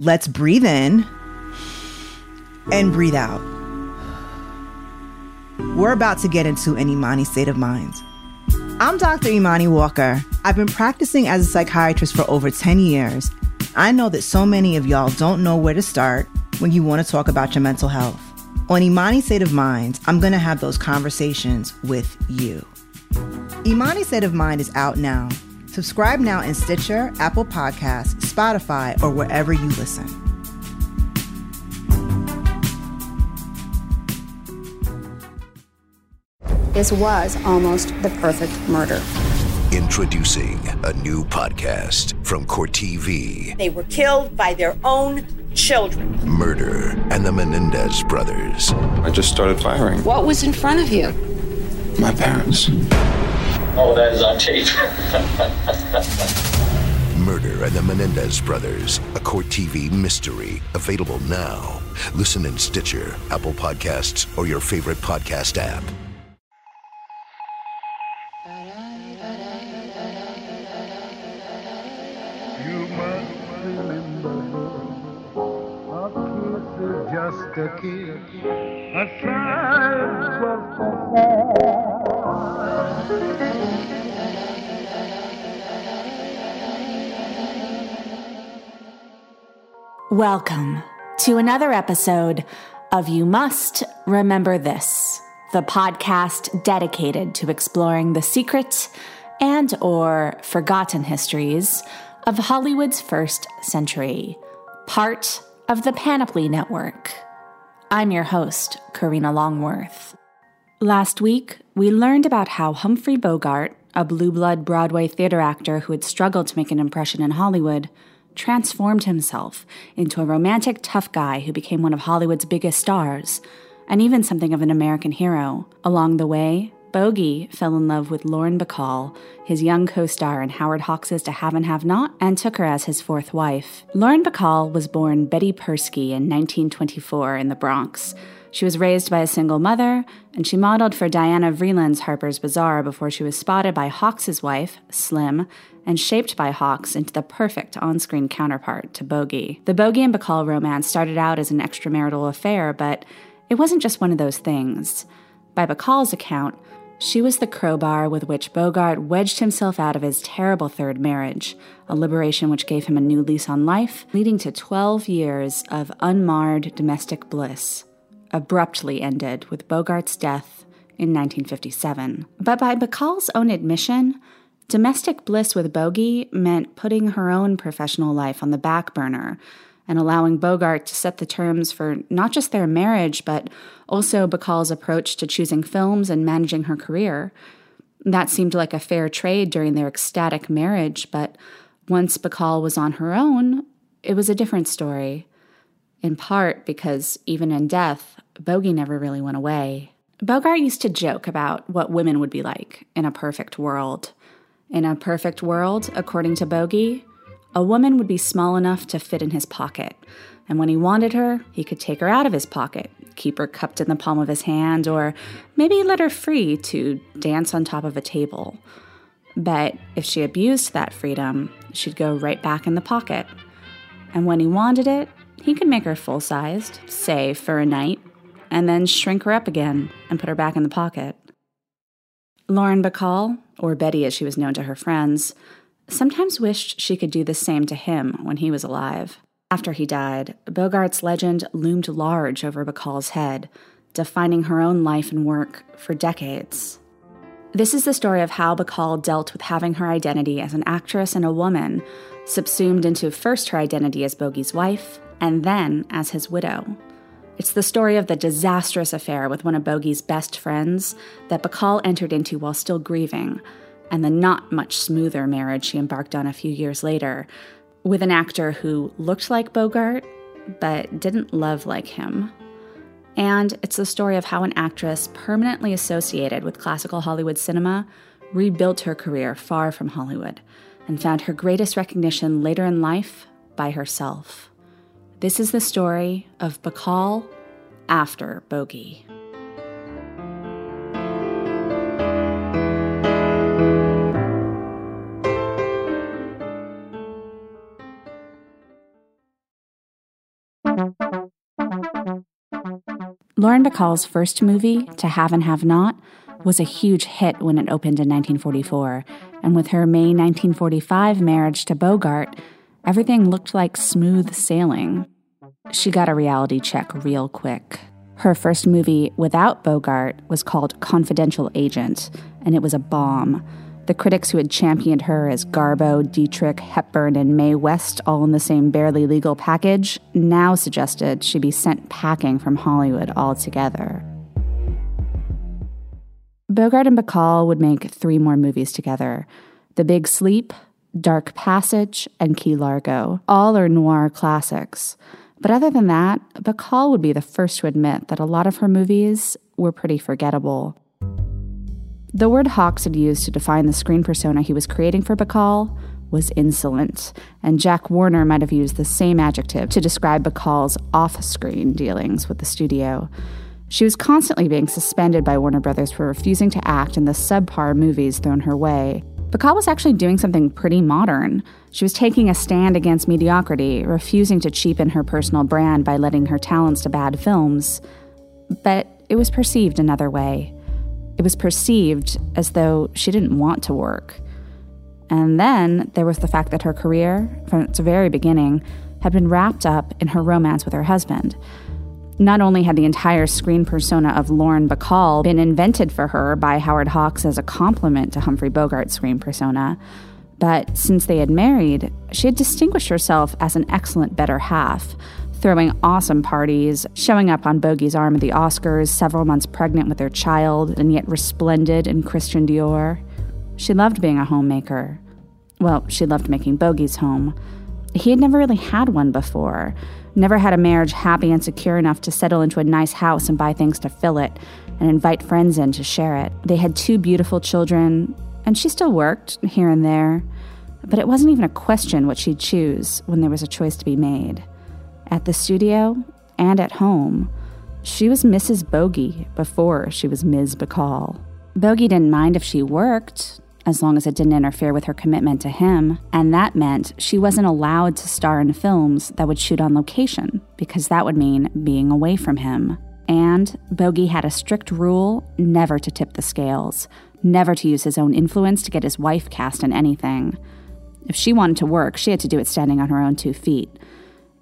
Let's breathe in and breathe out. We're about to get into an Imani state of mind. I'm Dr. Imani Walker. I've been practicing as a psychiatrist for over 10 years. I know that so many of y'all don't know where to start when you want to talk about your mental health. On Imani State of Mind, I'm going to have those conversations with you. Imani State of Mind is out now. Subscribe now in Stitcher, Apple Podcasts, Spotify, or wherever you listen. This was almost the perfect murder. Introducing a new podcast from Court TV They were killed by their own children. Murder and the Menendez Brothers. I just started firing. What was in front of you? My parents. Oh, that is on tape. Murder and the Menendez Brothers. A Court TV mystery. Available now. Listen in Stitcher, Apple Podcasts, or your favorite podcast app. You must remember, a kiss is just a kiss, Welcome to another episode of You Must Remember This, the podcast dedicated to exploring the secret and or forgotten histories of Hollywood's first century, part of the Panoply Network. I'm your host, Karina Longworth. Last week, we learned about how Humphrey Bogart, a blue blood Broadway theater actor who had struggled to make an impression in Hollywood, transformed himself into a romantic tough guy who became one of Hollywood's biggest stars, and even something of an American hero. Along the way, Bogey fell in love with Lauren Bacall, his young co star in Howard Hawks' To Have and Have Not, and took her as his fourth wife. Lauren Bacall was born Betty Persky in 1924 in the Bronx. She was raised by a single mother, and she modeled for Diana Vreeland's Harper's Bazaar before she was spotted by Hawks' wife, Slim, and shaped by Hawks into the perfect on screen counterpart to Bogey. The Bogey and Bacall romance started out as an extramarital affair, but it wasn't just one of those things. By Bacall's account, she was the crowbar with which Bogart wedged himself out of his terrible third marriage, a liberation which gave him a new lease on life, leading to 12 years of unmarred domestic bliss abruptly ended with Bogart's death in 1957. But by Bacall's own admission, domestic bliss with Bogey meant putting her own professional life on the back burner and allowing Bogart to set the terms for not just their marriage, but also Bacall's approach to choosing films and managing her career. That seemed like a fair trade during their ecstatic marriage, but once Bacall was on her own, it was a different story in part because even in death, Bogey never really went away. Bogart used to joke about what women would be like in a perfect world. In a perfect world, according to Bogey, a woman would be small enough to fit in his pocket, and when he wanted her, he could take her out of his pocket, keep her cupped in the palm of his hand, or maybe let her free to dance on top of a table. But if she abused that freedom, she'd go right back in the pocket. And when he wanted it, he could make her full sized, say for a night, and then shrink her up again and put her back in the pocket. Lauren Bacall, or Betty as she was known to her friends, sometimes wished she could do the same to him when he was alive. After he died, Bogart's legend loomed large over Bacall's head, defining her own life and work for decades. This is the story of how Bacall dealt with having her identity as an actress and a woman subsumed into first her identity as Bogey's wife and then as his widow. It's the story of the disastrous affair with one of Bogey's best friends that Bacall entered into while still grieving, and the not much smoother marriage she embarked on a few years later with an actor who looked like Bogart but didn't love like him. And it's the story of how an actress permanently associated with classical Hollywood cinema rebuilt her career far from Hollywood and found her greatest recognition later in life by herself. This is the story of Bacall after Bogey. Lauren Bacall's first movie, To Have and Have Not, was a huge hit when it opened in 1944, and with her May 1945 marriage to Bogart, everything looked like smooth sailing. She got a reality check real quick. Her first movie without Bogart was called Confidential Agent, and it was a bomb. The critics who had championed her as Garbo, Dietrich, Hepburn, and Mae West, all in the same barely legal package, now suggested she be sent packing from Hollywood altogether. Bogart and Bacall would make three more movies together The Big Sleep, Dark Passage, and Key Largo. All are noir classics. But other than that, Bacall would be the first to admit that a lot of her movies were pretty forgettable. The word Hawks had used to define the screen persona he was creating for Bacall was insolent, and Jack Warner might have used the same adjective to describe Bacall's off screen dealings with the studio. She was constantly being suspended by Warner Brothers for refusing to act in the subpar movies thrown her way. Bacall was actually doing something pretty modern. She was taking a stand against mediocrity, refusing to cheapen her personal brand by letting her talents to bad films. But it was perceived another way. It was perceived as though she didn't want to work. And then there was the fact that her career, from its very beginning, had been wrapped up in her romance with her husband. Not only had the entire screen persona of Lauren Bacall been invented for her by Howard Hawks as a compliment to Humphrey Bogart's screen persona, but since they had married, she had distinguished herself as an excellent better half, throwing awesome parties, showing up on Bogey's arm at the Oscars, several months pregnant with their child, and yet resplendent in Christian Dior. She loved being a homemaker. Well, she loved making Bogey's home. He had never really had one before, never had a marriage happy and secure enough to settle into a nice house and buy things to fill it and invite friends in to share it. They had two beautiful children, and she still worked here and there, but it wasn't even a question what she'd choose when there was a choice to be made. At the studio and at home, she was Mrs. Bogey before she was Ms. Bacall. Bogey didn't mind if she worked, as long as it didn't interfere with her commitment to him, and that meant she wasn't allowed to star in films that would shoot on location, because that would mean being away from him. And Bogey had a strict rule never to tip the scales, never to use his own influence to get his wife cast in anything. If she wanted to work, she had to do it standing on her own two feet.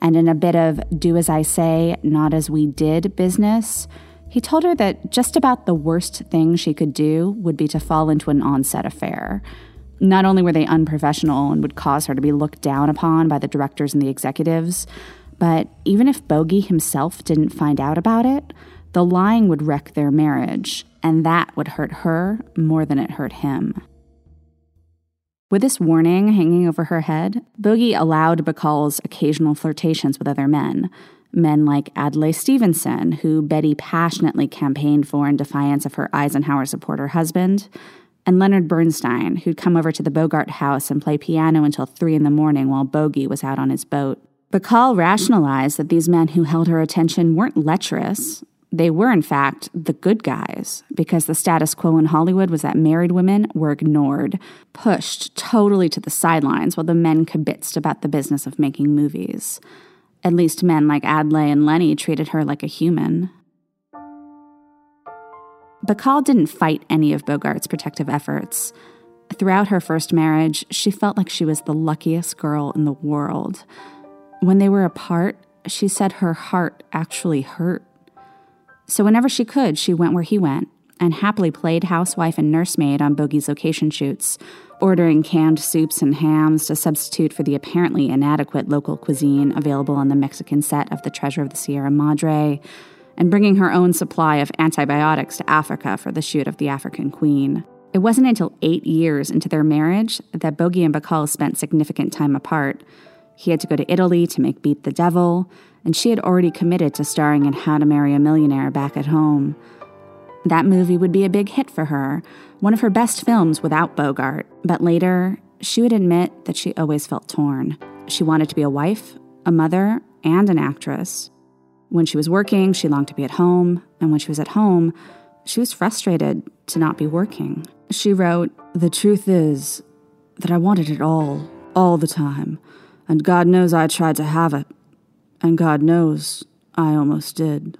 And in a bit of do as I say, not as we did business, he told her that just about the worst thing she could do would be to fall into an on-set affair. Not only were they unprofessional and would cause her to be looked down upon by the directors and the executives, but even if Bogey himself didn't find out about it, the lying would wreck their marriage, and that would hurt her more than it hurt him. With this warning hanging over her head, Bogey allowed Bacall's occasional flirtations with other men, men like Adlai Stevenson, who Betty passionately campaigned for in defiance of her Eisenhower supporter husband, and Leonard Bernstein, who'd come over to the Bogart house and play piano until three in the morning while Bogey was out on his boat. Bacall rationalized that these men who held her attention weren't lecherous. They were, in fact, the good guys, because the status quo in Hollywood was that married women were ignored, pushed totally to the sidelines while the men kibitzed about the business of making movies. At least men like Adlai and Lenny treated her like a human. Bacall didn't fight any of Bogart's protective efforts. Throughout her first marriage, she felt like she was the luckiest girl in the world. When they were apart, she said her heart actually hurt. So whenever she could, she went where he went and happily played housewife and nursemaid on Bogey's location shoots, ordering canned soups and hams to substitute for the apparently inadequate local cuisine available on the Mexican set of The Treasure of the Sierra Madre, and bringing her own supply of antibiotics to Africa for the shoot of The African Queen. It wasn't until eight years into their marriage that Bogey and Bacall spent significant time apart. He had to go to Italy to make Beat the Devil, and she had already committed to starring in How to Marry a Millionaire back at home. That movie would be a big hit for her, one of her best films without Bogart, but later, she would admit that she always felt torn. She wanted to be a wife, a mother, and an actress. When she was working, she longed to be at home, and when she was at home, she was frustrated to not be working. She wrote, The truth is that I wanted it all, all the time, and God knows I tried to have it, And God knows, I almost did.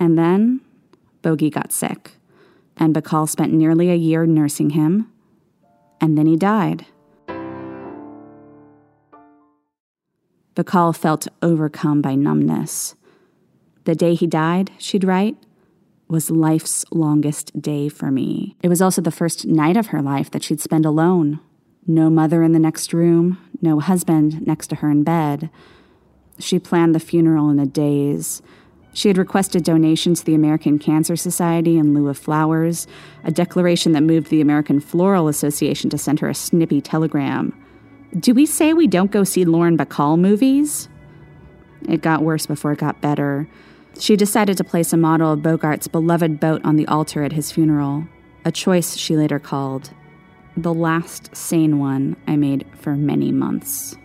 And then Bogey got sick, and Bacall spent nearly a year nursing him, and then he died. Bacall felt overcome by numbness. The day he died, she'd write, was life's longest day for me. It was also the first night of her life that she'd spend alone. No mother in the next room, no husband next to her in bed. She planned the funeral in a daze. She had requested donations to the American Cancer Society in lieu of flowers, a declaration that moved the American Floral Association to send her a snippy telegram. Do we say we don't go see Lauren Bacall movies? It got worse before it got better. She decided to place a model of Bogart's beloved boat on the altar at his funeral, a choice she later called the last sane one I made for many months.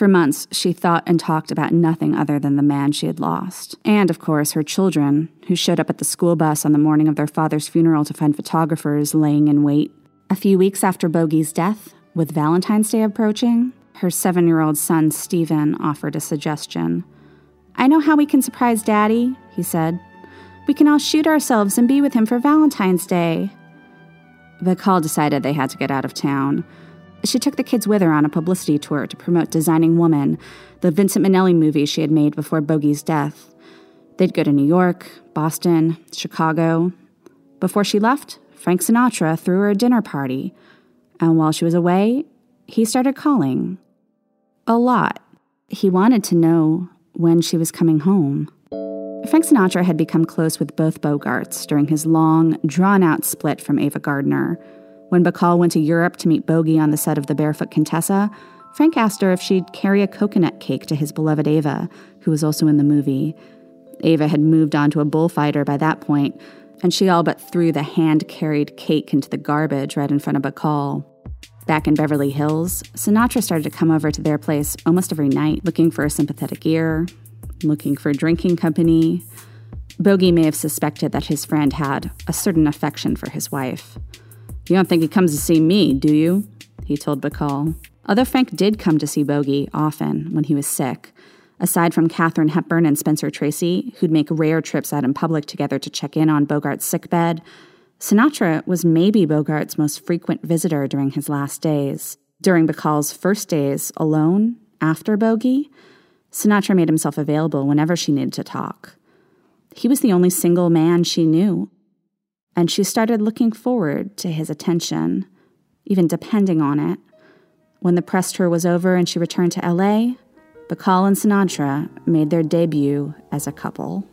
For months, she thought and talked about nothing other than the man she had lost. And, of course, her children, who showed up at the school bus on the morning of their father's funeral to find photographers laying in wait. A few weeks after Bogey's death, with Valentine's Day approaching, her seven year old son, Stephen, offered a suggestion. I know how we can surprise Daddy, he said. We can all shoot ourselves and be with him for Valentine's Day. Bacall decided they had to get out of town. She took the kids with her on a publicity tour to promote Designing Woman, the Vincent Minnelli movie she had made before Bogey's death. They'd go to New York, Boston, Chicago. Before she left, Frank Sinatra threw her a dinner party. And while she was away, he started calling. A lot. He wanted to know when she was coming home. Frank Sinatra had become close with both Bogarts during his long, drawn out split from Ava Gardner. When Bacall went to Europe to meet Bogey on the set of The Barefoot Contessa, Frank asked her if she'd carry a coconut cake to his beloved Ava, who was also in the movie. Ava had moved on to a bullfighter by that point, and she all but threw the hand carried cake into the garbage right in front of Bacall. Back in Beverly Hills, Sinatra started to come over to their place almost every night, looking for a sympathetic ear, looking for drinking company. Bogey may have suspected that his friend had a certain affection for his wife. You don't think he comes to see me, do you? He told Bacall. Although Frank did come to see Bogey often when he was sick, aside from Katharine Hepburn and Spencer Tracy, who'd make rare trips out in public together to check in on Bogart's sickbed, Sinatra was maybe Bogart's most frequent visitor during his last days. During Bacall's first days alone, after Bogey, Sinatra made himself available whenever she needed to talk. He was the only single man she knew, and she started looking forward to his attention, even depending on it. When the press tour was over and she returned to LA, Bacall and Sinatra made their debut as a couple.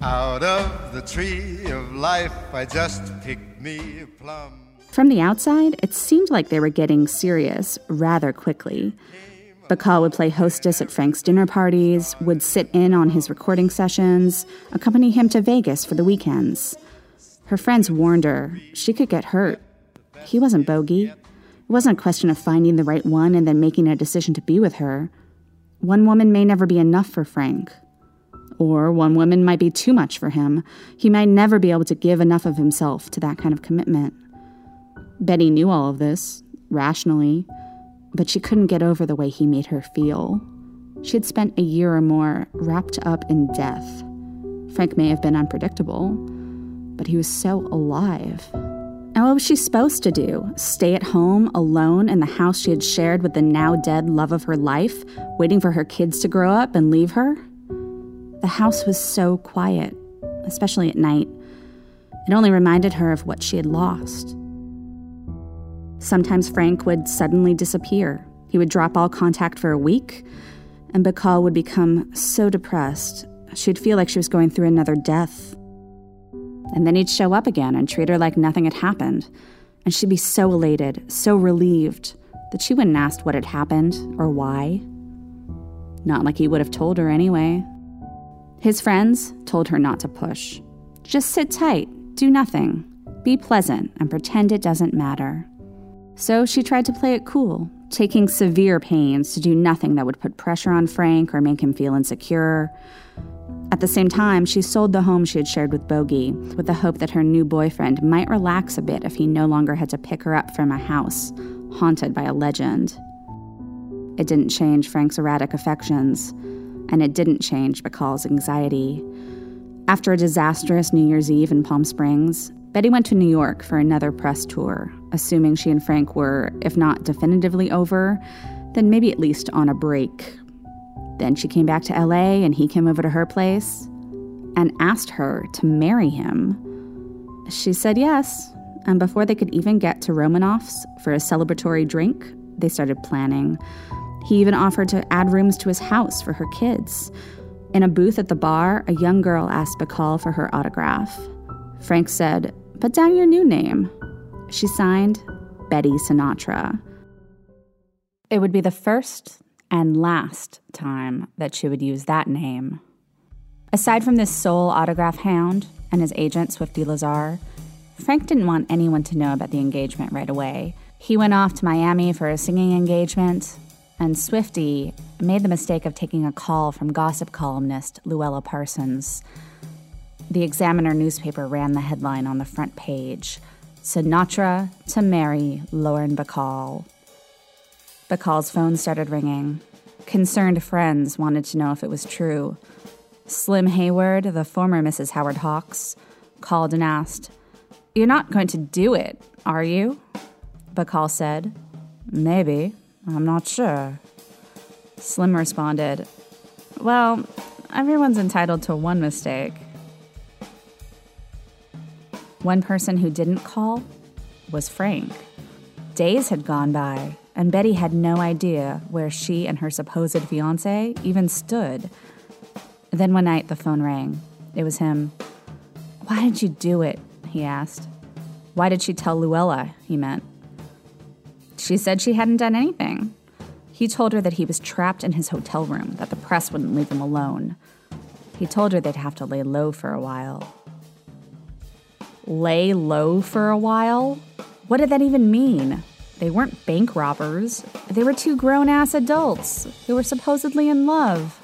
Out of the tree of life, I just picked me a plum. From the outside, it seemed like they were getting serious rather quickly. Bacall would play hostess at Frank's dinner parties, would sit in on his recording sessions, accompany him to Vegas for the weekends. Her friends warned her she could get hurt. He wasn't bogey. It wasn't a question of finding the right one and then making a decision to be with her. One woman may never be enough for Frank. Or one woman might be too much for him. He might never be able to give enough of himself to that kind of commitment. Betty knew all of this, rationally, but she couldn't get over the way he made her feel. She had spent a year or more wrapped up in death. Frank may have been unpredictable, but he was so alive. And what was she supposed to do? Stay at home alone in the house she had shared with the now dead love of her life, waiting for her kids to grow up and leave her? The house was so quiet, especially at night. It only reminded her of what she had lost. Sometimes Frank would suddenly disappear. He would drop all contact for a week, and Bacall would become so depressed, she'd feel like she was going through another death. And then he'd show up again and treat her like nothing had happened, and she'd be so elated, so relieved, that she wouldn't ask what had happened or why. Not like he would have told her anyway. His friends told her not to push. Just sit tight, do nothing, be pleasant, and pretend it doesn't matter. So she tried to play it cool, taking severe pains to do nothing that would put pressure on Frank or make him feel insecure. At the same time, she sold the home she had shared with Bogey, with the hope that her new boyfriend might relax a bit if he no longer had to pick her up from a house haunted by a legend. It didn't change Frank's erratic affections, and it didn't change Bacall's anxiety. After a disastrous New Year's Eve in Palm Springs, Betty went to New York for another press tour, assuming she and Frank were, if not definitively over, then maybe at least on a break. Then she came back to LA and he came over to her place and asked her to marry him. She said yes, and before they could even get to Romanoff's for a celebratory drink, they started planning. He even offered to add rooms to his house for her kids. In a booth at the bar, a young girl asked Bacall for her autograph. Frank said, Put down your new name. She signed Betty Sinatra. It would be the first and last time that she would use that name. Aside from this sole autograph hound and his agent, Swifty Lazar, Frank didn't want anyone to know about the engagement right away. He went off to Miami for a singing engagement, and Swifty made the mistake of taking a call from gossip columnist Louella Parsons. The Examiner newspaper ran the headline on the front page Sinatra to marry Lauren Bacall. Bacall's phone started ringing. Concerned friends wanted to know if it was true. Slim Hayward, the former Mrs. Howard Hawks, called and asked, You're not going to do it, are you? Bacall said, Maybe. I'm not sure. Slim responded, Well, everyone's entitled to one mistake. One person who didn't call was Frank. Days had gone by, and Betty had no idea where she and her supposed fiance even stood. Then one night the phone rang. It was him. Why did you do it? he asked. Why did she tell Louella? he meant. She said she hadn't done anything. He told her that he was trapped in his hotel room, that the press wouldn't leave him alone. He told her they'd have to lay low for a while. Lay low for a while? What did that even mean? They weren't bank robbers. They were two grown ass adults who were supposedly in love.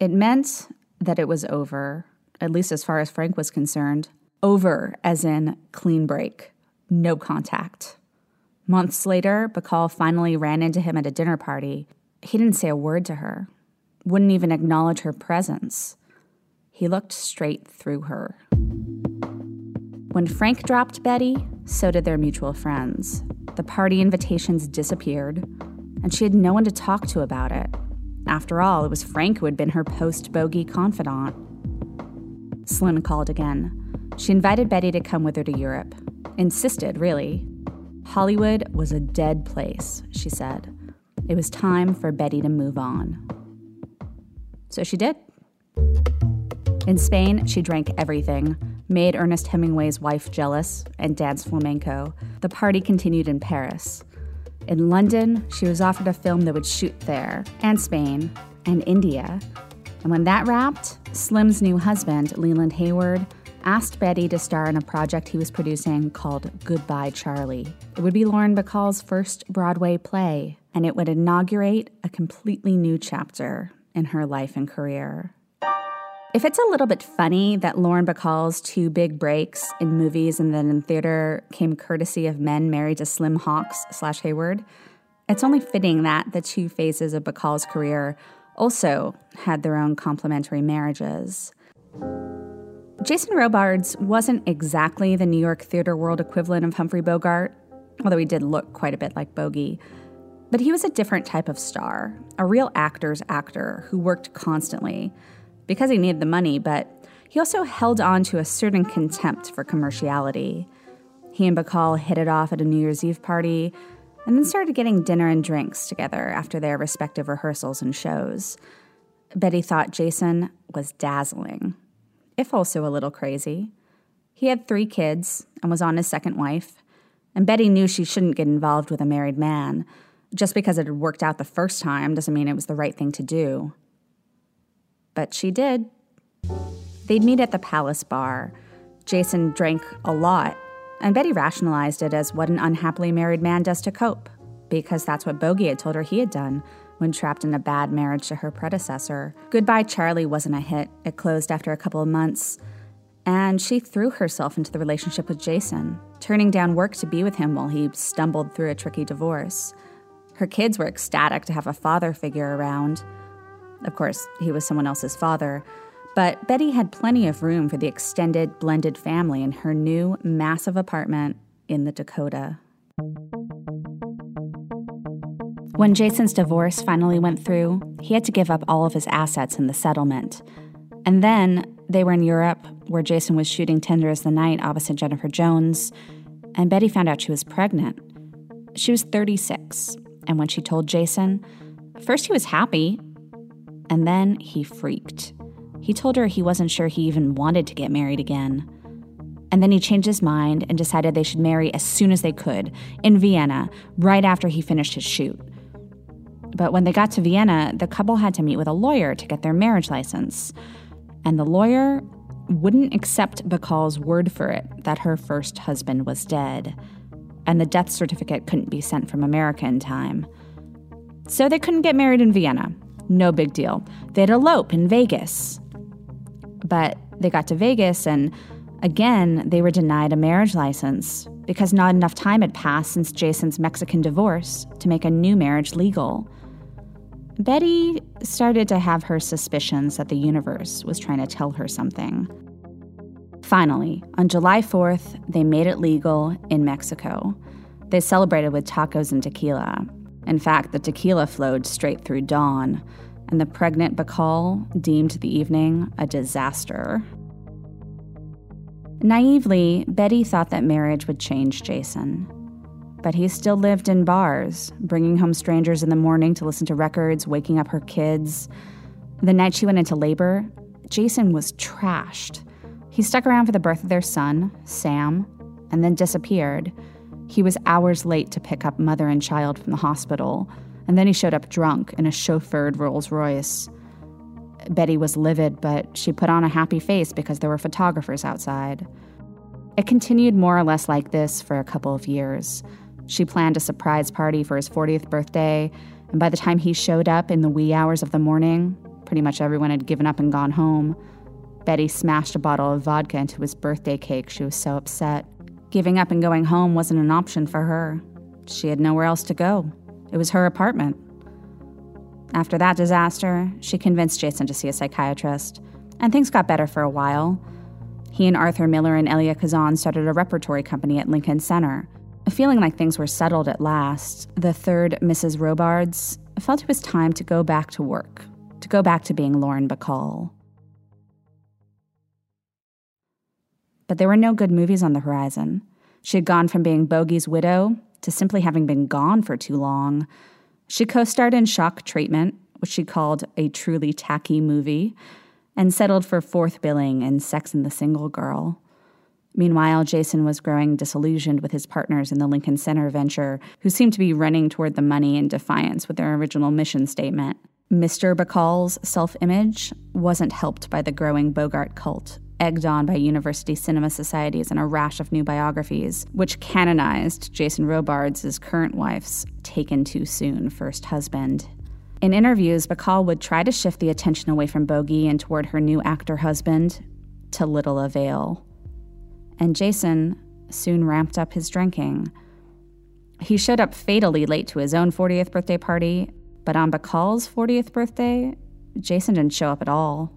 It meant that it was over, at least as far as Frank was concerned. Over, as in clean break, no contact. Months later, Bacall finally ran into him at a dinner party. He didn't say a word to her, wouldn't even acknowledge her presence. He looked straight through her. When Frank dropped Betty, so did their mutual friends. The party invitations disappeared, and she had no one to talk to about it. After all, it was Frank who had been her post bogey confidant. Slim called again. She invited Betty to come with her to Europe. Insisted, really. Hollywood was a dead place, she said. It was time for Betty to move on. So she did. In Spain, she drank everything, made Ernest Hemingway's wife jealous, and danced flamenco. The party continued in Paris. In London, she was offered a film that would shoot there, and Spain, and India. And when that wrapped, Slim's new husband, Leland Hayward, asked Betty to star in a project he was producing called Goodbye Charlie. It would be Lauren Bacall's first Broadway play, and it would inaugurate a completely new chapter in her life and career. If it's a little bit funny that Lauren Bacall's two big breaks in movies and then in theater came courtesy of men married to Slim Hawks slash Hayward, it's only fitting that the two phases of Bacall's career also had their own complementary marriages. Jason Robards wasn't exactly the New York theater world equivalent of Humphrey Bogart, although he did look quite a bit like Bogey. But he was a different type of star, a real actor's actor who worked constantly because he needed the money, but he also held on to a certain contempt for commerciality. He and Bacall hit it off at a New Year's Eve party and then started getting dinner and drinks together after their respective rehearsals and shows. Betty thought Jason was dazzling if also a little crazy. He had three kids and was on his second wife, and Betty knew she shouldn't get involved with a married man. Just because it had worked out the first time doesn't mean it was the right thing to do. But she did. They'd meet at the Palace Bar. Jason drank a lot, and Betty rationalized it as what an unhappily married man does to cope, because that's what Bogey had told her he had done when trapped in a bad marriage to her predecessor. Goodbye Charlie wasn't a hit. It closed after a couple of months. And she threw herself into the relationship with Jason, turning down work to be with him while he stumbled through a tricky divorce. Her kids were ecstatic to have a father figure around. Of course, he was someone else's father, but Betty had plenty of room for the extended blended family in her new massive apartment in the Dakota. When Jason's divorce finally went through, he had to give up all of his assets in the settlement. And then they were in Europe, where Jason was shooting Tender Is the Night opposite Jennifer Jones, and Betty found out she was pregnant. She was 36, and when she told Jason, first he was happy, and then he freaked. He told her he wasn't sure he even wanted to get married again. And then he changed his mind and decided they should marry as soon as they could, in Vienna, right after he finished his shoot. But when they got to Vienna, the couple had to meet with a lawyer to get their marriage license. And the lawyer wouldn't accept Bacall's word for it that her first husband was dead. And the death certificate couldn't be sent from America in time. So they couldn't get married in Vienna. No big deal. They'd elope in Vegas. But they got to Vegas and again, they were denied a marriage license because not enough time had passed since Jason's Mexican divorce to make a new marriage legal. Betty started to have her suspicions that the universe was trying to tell her something. Finally, on July 4th, they made it legal in Mexico. They celebrated with tacos and tequila. In fact, the tequila flowed straight through dawn, and the pregnant Bacall deemed the evening a disaster. Naively, Betty thought that marriage would change Jason. But he still lived in bars, bringing home strangers in the morning to listen to records, waking up her kids. The night she went into labor, Jason was trashed. He stuck around for the birth of their son, Sam, and then disappeared. He was hours late to pick up mother and child from the hospital, and then he showed up drunk in a chauffeured Rolls Royce. Betty was livid, but she put on a happy face because there were photographers outside. It continued more or less like this for a couple of years. She planned a surprise party for his 40th birthday, and by the time he showed up in the wee hours of the morning, pretty much everyone had given up and gone home. Betty smashed a bottle of vodka into his birthday cake. She was so upset. Giving up and going home wasn't an option for her. She had nowhere else to go. It was her apartment. After that disaster, she convinced Jason to see a psychiatrist, and things got better for a while. He and Arthur Miller and Elia Kazan started a repertory company at Lincoln Center. Feeling like things were settled at last, the third Mrs. Robards felt it was time to go back to work, to go back to being Lauren Bacall. But there were no good movies on the horizon. She had gone from being Bogey's widow to simply having been gone for too long. She co starred in Shock Treatment, which she called a truly tacky movie, and settled for fourth billing in Sex and the Single Girl. Meanwhile, Jason was growing disillusioned with his partners in the Lincoln Center venture, who seemed to be running toward the money in defiance with their original mission statement. Mr. Bacall's self image wasn't helped by the growing Bogart cult, egged on by university cinema societies and a rash of new biographies, which canonized Jason Robards' current wife's taken too soon first husband. In interviews, Bacall would try to shift the attention away from Bogey and toward her new actor husband, to little avail. And Jason soon ramped up his drinking. He showed up fatally late to his own 40th birthday party, but on Bacall's 40th birthday, Jason didn't show up at all.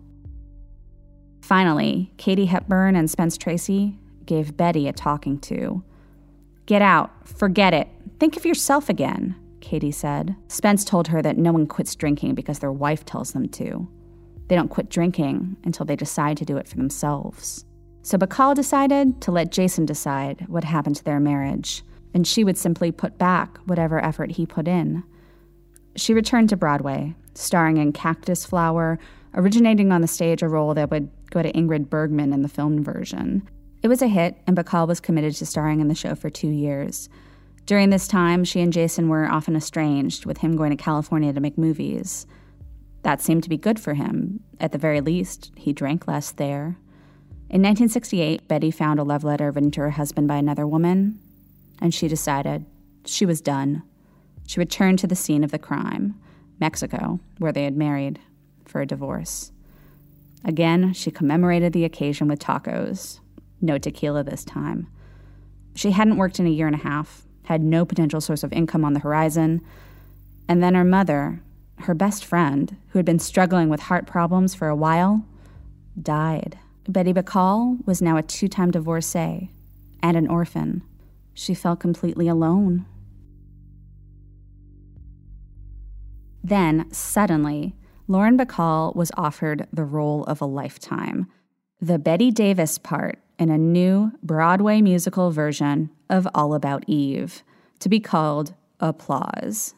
Finally, Katie Hepburn and Spence Tracy gave Betty a talking to. Get out. Forget it. Think of yourself again, Katie said. Spence told her that no one quits drinking because their wife tells them to. They don't quit drinking until they decide to do it for themselves. So Bacall decided to let Jason decide what happened to their marriage, and she would simply put back whatever effort he put in. She returned to Broadway, starring in Cactus Flower, originating on the stage a role that would go to Ingrid Bergman in the film version. It was a hit, and Bacall was committed to starring in the show for two years. During this time, she and Jason were often estranged, with him going to California to make movies. That seemed to be good for him. At the very least, he drank less there. In 1968, Betty found a love letter written to her husband by another woman, and she decided she was done. She returned to the scene of the crime, Mexico, where they had married, for a divorce. Again, she commemorated the occasion with tacos. No tequila this time. She hadn't worked in a year and a half, had no potential source of income on the horizon. And then her mother, her best friend, who had been struggling with heart problems for a while, died. Betty Bacall was now a two time divorcee and an orphan. She felt completely alone. Then, suddenly, Lauren Bacall was offered the role of a lifetime the Bette Davis part in a new Broadway musical version of All About Eve, to be called Applause.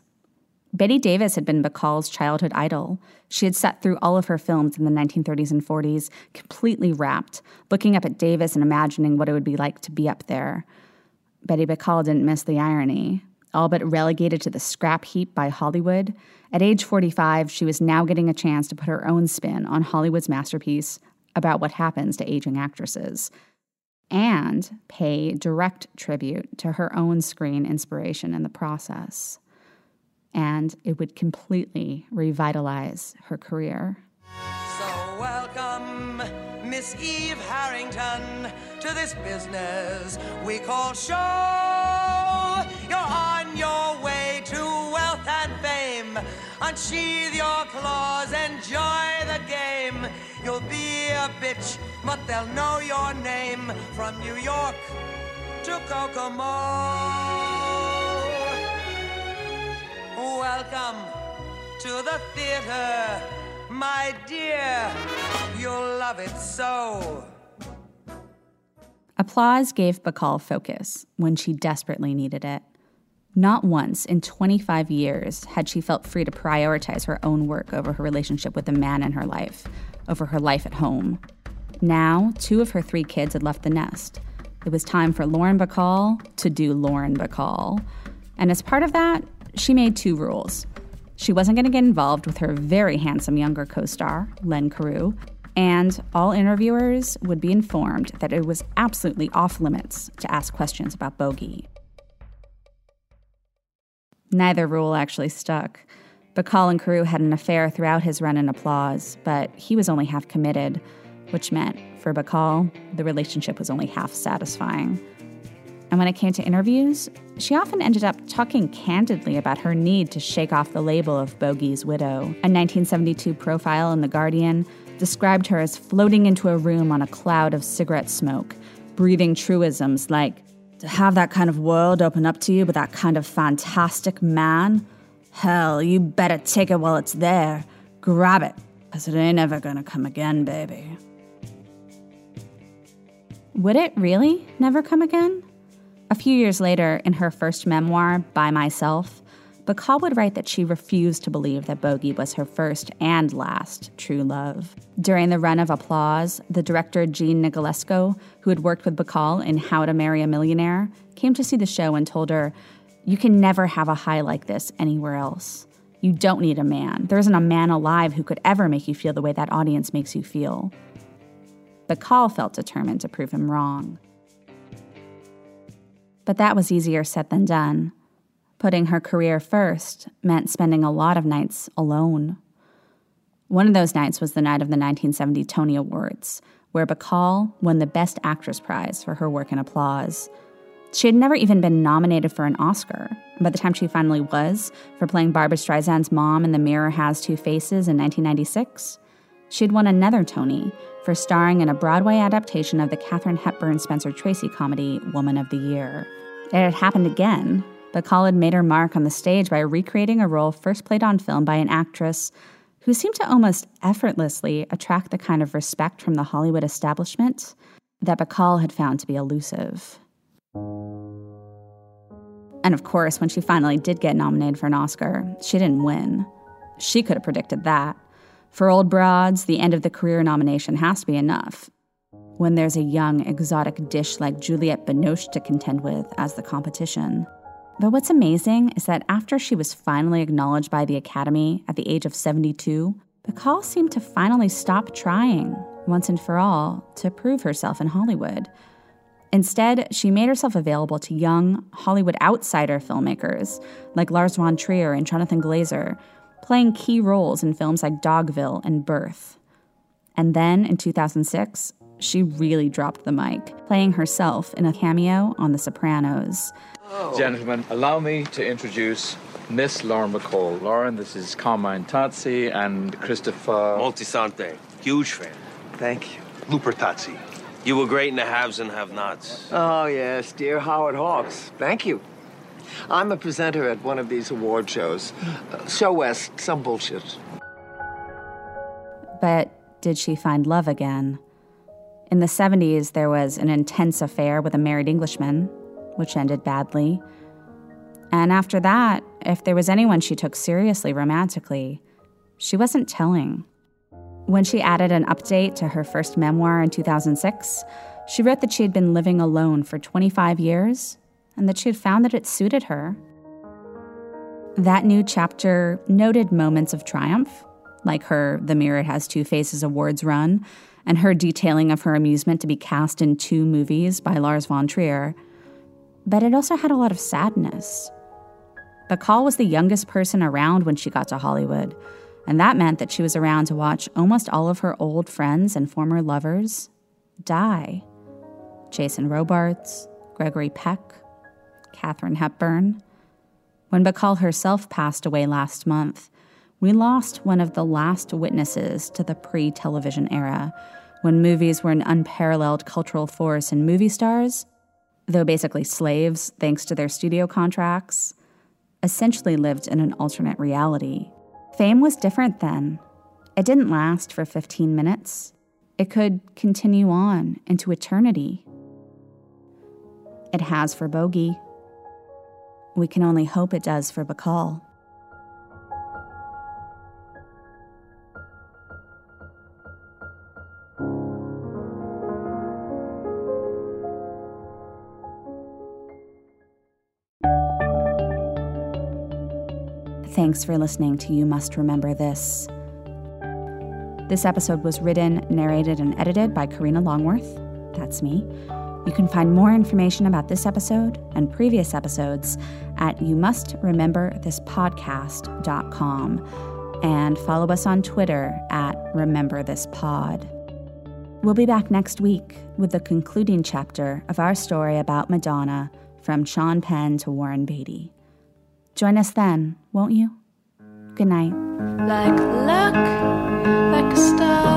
Bette Davis had been Bacall's childhood idol. She had sat through all of her films in the 1930s and 40s, completely rapt, looking up at Davis and imagining what it would be like to be up there. Betty Bacall didn't miss the irony. All but relegated to the scrap heap by Hollywood, at age 45, she was now getting a chance to put her own spin on Hollywood's masterpiece about what happens to aging actresses and pay direct tribute to her own screen inspiration in the process. And it would completely revitalize her career. So, welcome, Miss Eve Harrington, to this business we call show. You're on your way to wealth and fame. Unsheathe your claws, enjoy the game. You'll be a bitch, but they'll know your name from New York to Kokomo. Welcome to the theater, my dear. You'll love it so. Applause gave Bacall focus when she desperately needed it. Not once in 25 years had she felt free to prioritize her own work over her relationship with the man in her life, over her life at home. Now, two of her three kids had left the nest. It was time for Lauren Bacall to do Lauren Bacall. And as part of that, she made two rules. She wasn't going to get involved with her very handsome younger co star, Len Cariou, and all interviewers would be informed that it was absolutely off limits to ask questions about Bogey. Neither rule actually stuck. Bacall and Cariou had an affair throughout his run in applause, but he was only half committed, which meant, for Bacall, the relationship was only half satisfying. And when it came to interviews, she often ended up talking candidly about her need to shake off the label of Bogey's widow. A 1972 profile in The Guardian described her as floating into a room on a cloud of cigarette smoke, breathing truisms like, to have that kind of world open up to you with that kind of fantastic man? Hell, you better take it while it's there. Grab it, because it ain't ever gonna come again, baby. Would it really never come again? A few years later, in her first memoir, By Myself, Bacall would write that she refused to believe that Bogey was her first and last true love. During the run of Applause, the director Jean Negulesco, who had worked with Bacall in How to Marry a Millionaire, came to see the show and told her, You can never have a high like this anywhere else. You don't need a man. There isn't a man alive who could ever make you feel the way that audience makes you feel. Bacall felt determined to prove him wrong. But that was easier said than done. Putting her career first meant spending a lot of nights alone. One of those nights was the night of the 1970 Tony Awards, where Bacall won the Best Actress prize for her work in applause. She had never even been nominated for an Oscar. And by the time she finally was, for playing Barbra Streisand's mom in The Mirror Has Two Faces in 1996, she had won another Tony for starring in a Broadway adaptation of the Katharine Hepburn Spencer Tracy comedy Woman of the Year. It had happened again Bacall had made her mark on the stage by recreating a role first played on film by an actress who seemed to almost effortlessly attract the kind of respect from the Hollywood establishment that Bacall had found to be elusive. And of course, when she finally did get nominated for an Oscar, she didn't win. She could have predicted that. For old broads, the end of the career nomination has to be enough. When there's a young, exotic dish like Juliette Binoche to contend with as the competition. But what's amazing is that after she was finally acknowledged by the Academy at the age of 72, Bacall seemed to finally stop trying, once and for all, to prove herself in Hollywood. Instead, she made herself available to young, Hollywood outsider filmmakers like Lars von Trier and Jonathan Glazer, playing key roles in films like Dogville and Birth. And then in 2006, she really dropped the mic, playing herself in a cameo on The Sopranos. Gentlemen, allow me to introduce Miss Lauren Bacall. Lauren, this is Carmine Tazzi and Christopher. Moltisante. Huge fan. Thank you. Lupertazzi. You were great in the haves and have nots. Oh, yes, dear Howard Hawks. Thank you. I'm a presenter at one of these award shows. Uh, show West, some bullshit. But did she find love again? In the 70s, there was an intense affair with a married Englishman, which ended badly. And after that, if there was anyone she took seriously romantically, she wasn't telling. When she added an update to her first memoir in 2006, she wrote that she had been living alone for 25 years and that she had found that it suited her. That new chapter noted moments of triumph, like her The Mirror Has Two Faces awards run, and her detailing of her amusement to be cast in two movies by Lars von Trier. But it also had a lot of sadness. Bacall was the youngest person around when she got to Hollywood, and that meant that she was around to watch almost all of her old friends and former lovers die. Jason Robards, Gregory Peck, Katharine Hepburn. When Bacall herself passed away last month, we lost one of the last witnesses to the pre television era, when movies were an unparalleled cultural force and movie stars, though basically slaves thanks to their studio contracts, essentially lived in an alternate reality. Fame was different then. It didn't last for 15 minutes, it could continue on into eternity. It has for Bogey. We can only hope it does for Bacall. Thanks for listening to You Must Remember This. This episode was written, narrated, and edited by Karina Longworth. That's me. You can find more information about this episode and previous episodes at youmustrememberthispodcast.com and follow us on Twitter at RememberThisPod. We'll be back next week with the concluding chapter of our story about Madonna from Sean Penn to Warren Beatty. Join us then, won't you? Good night. Like luck, like a star.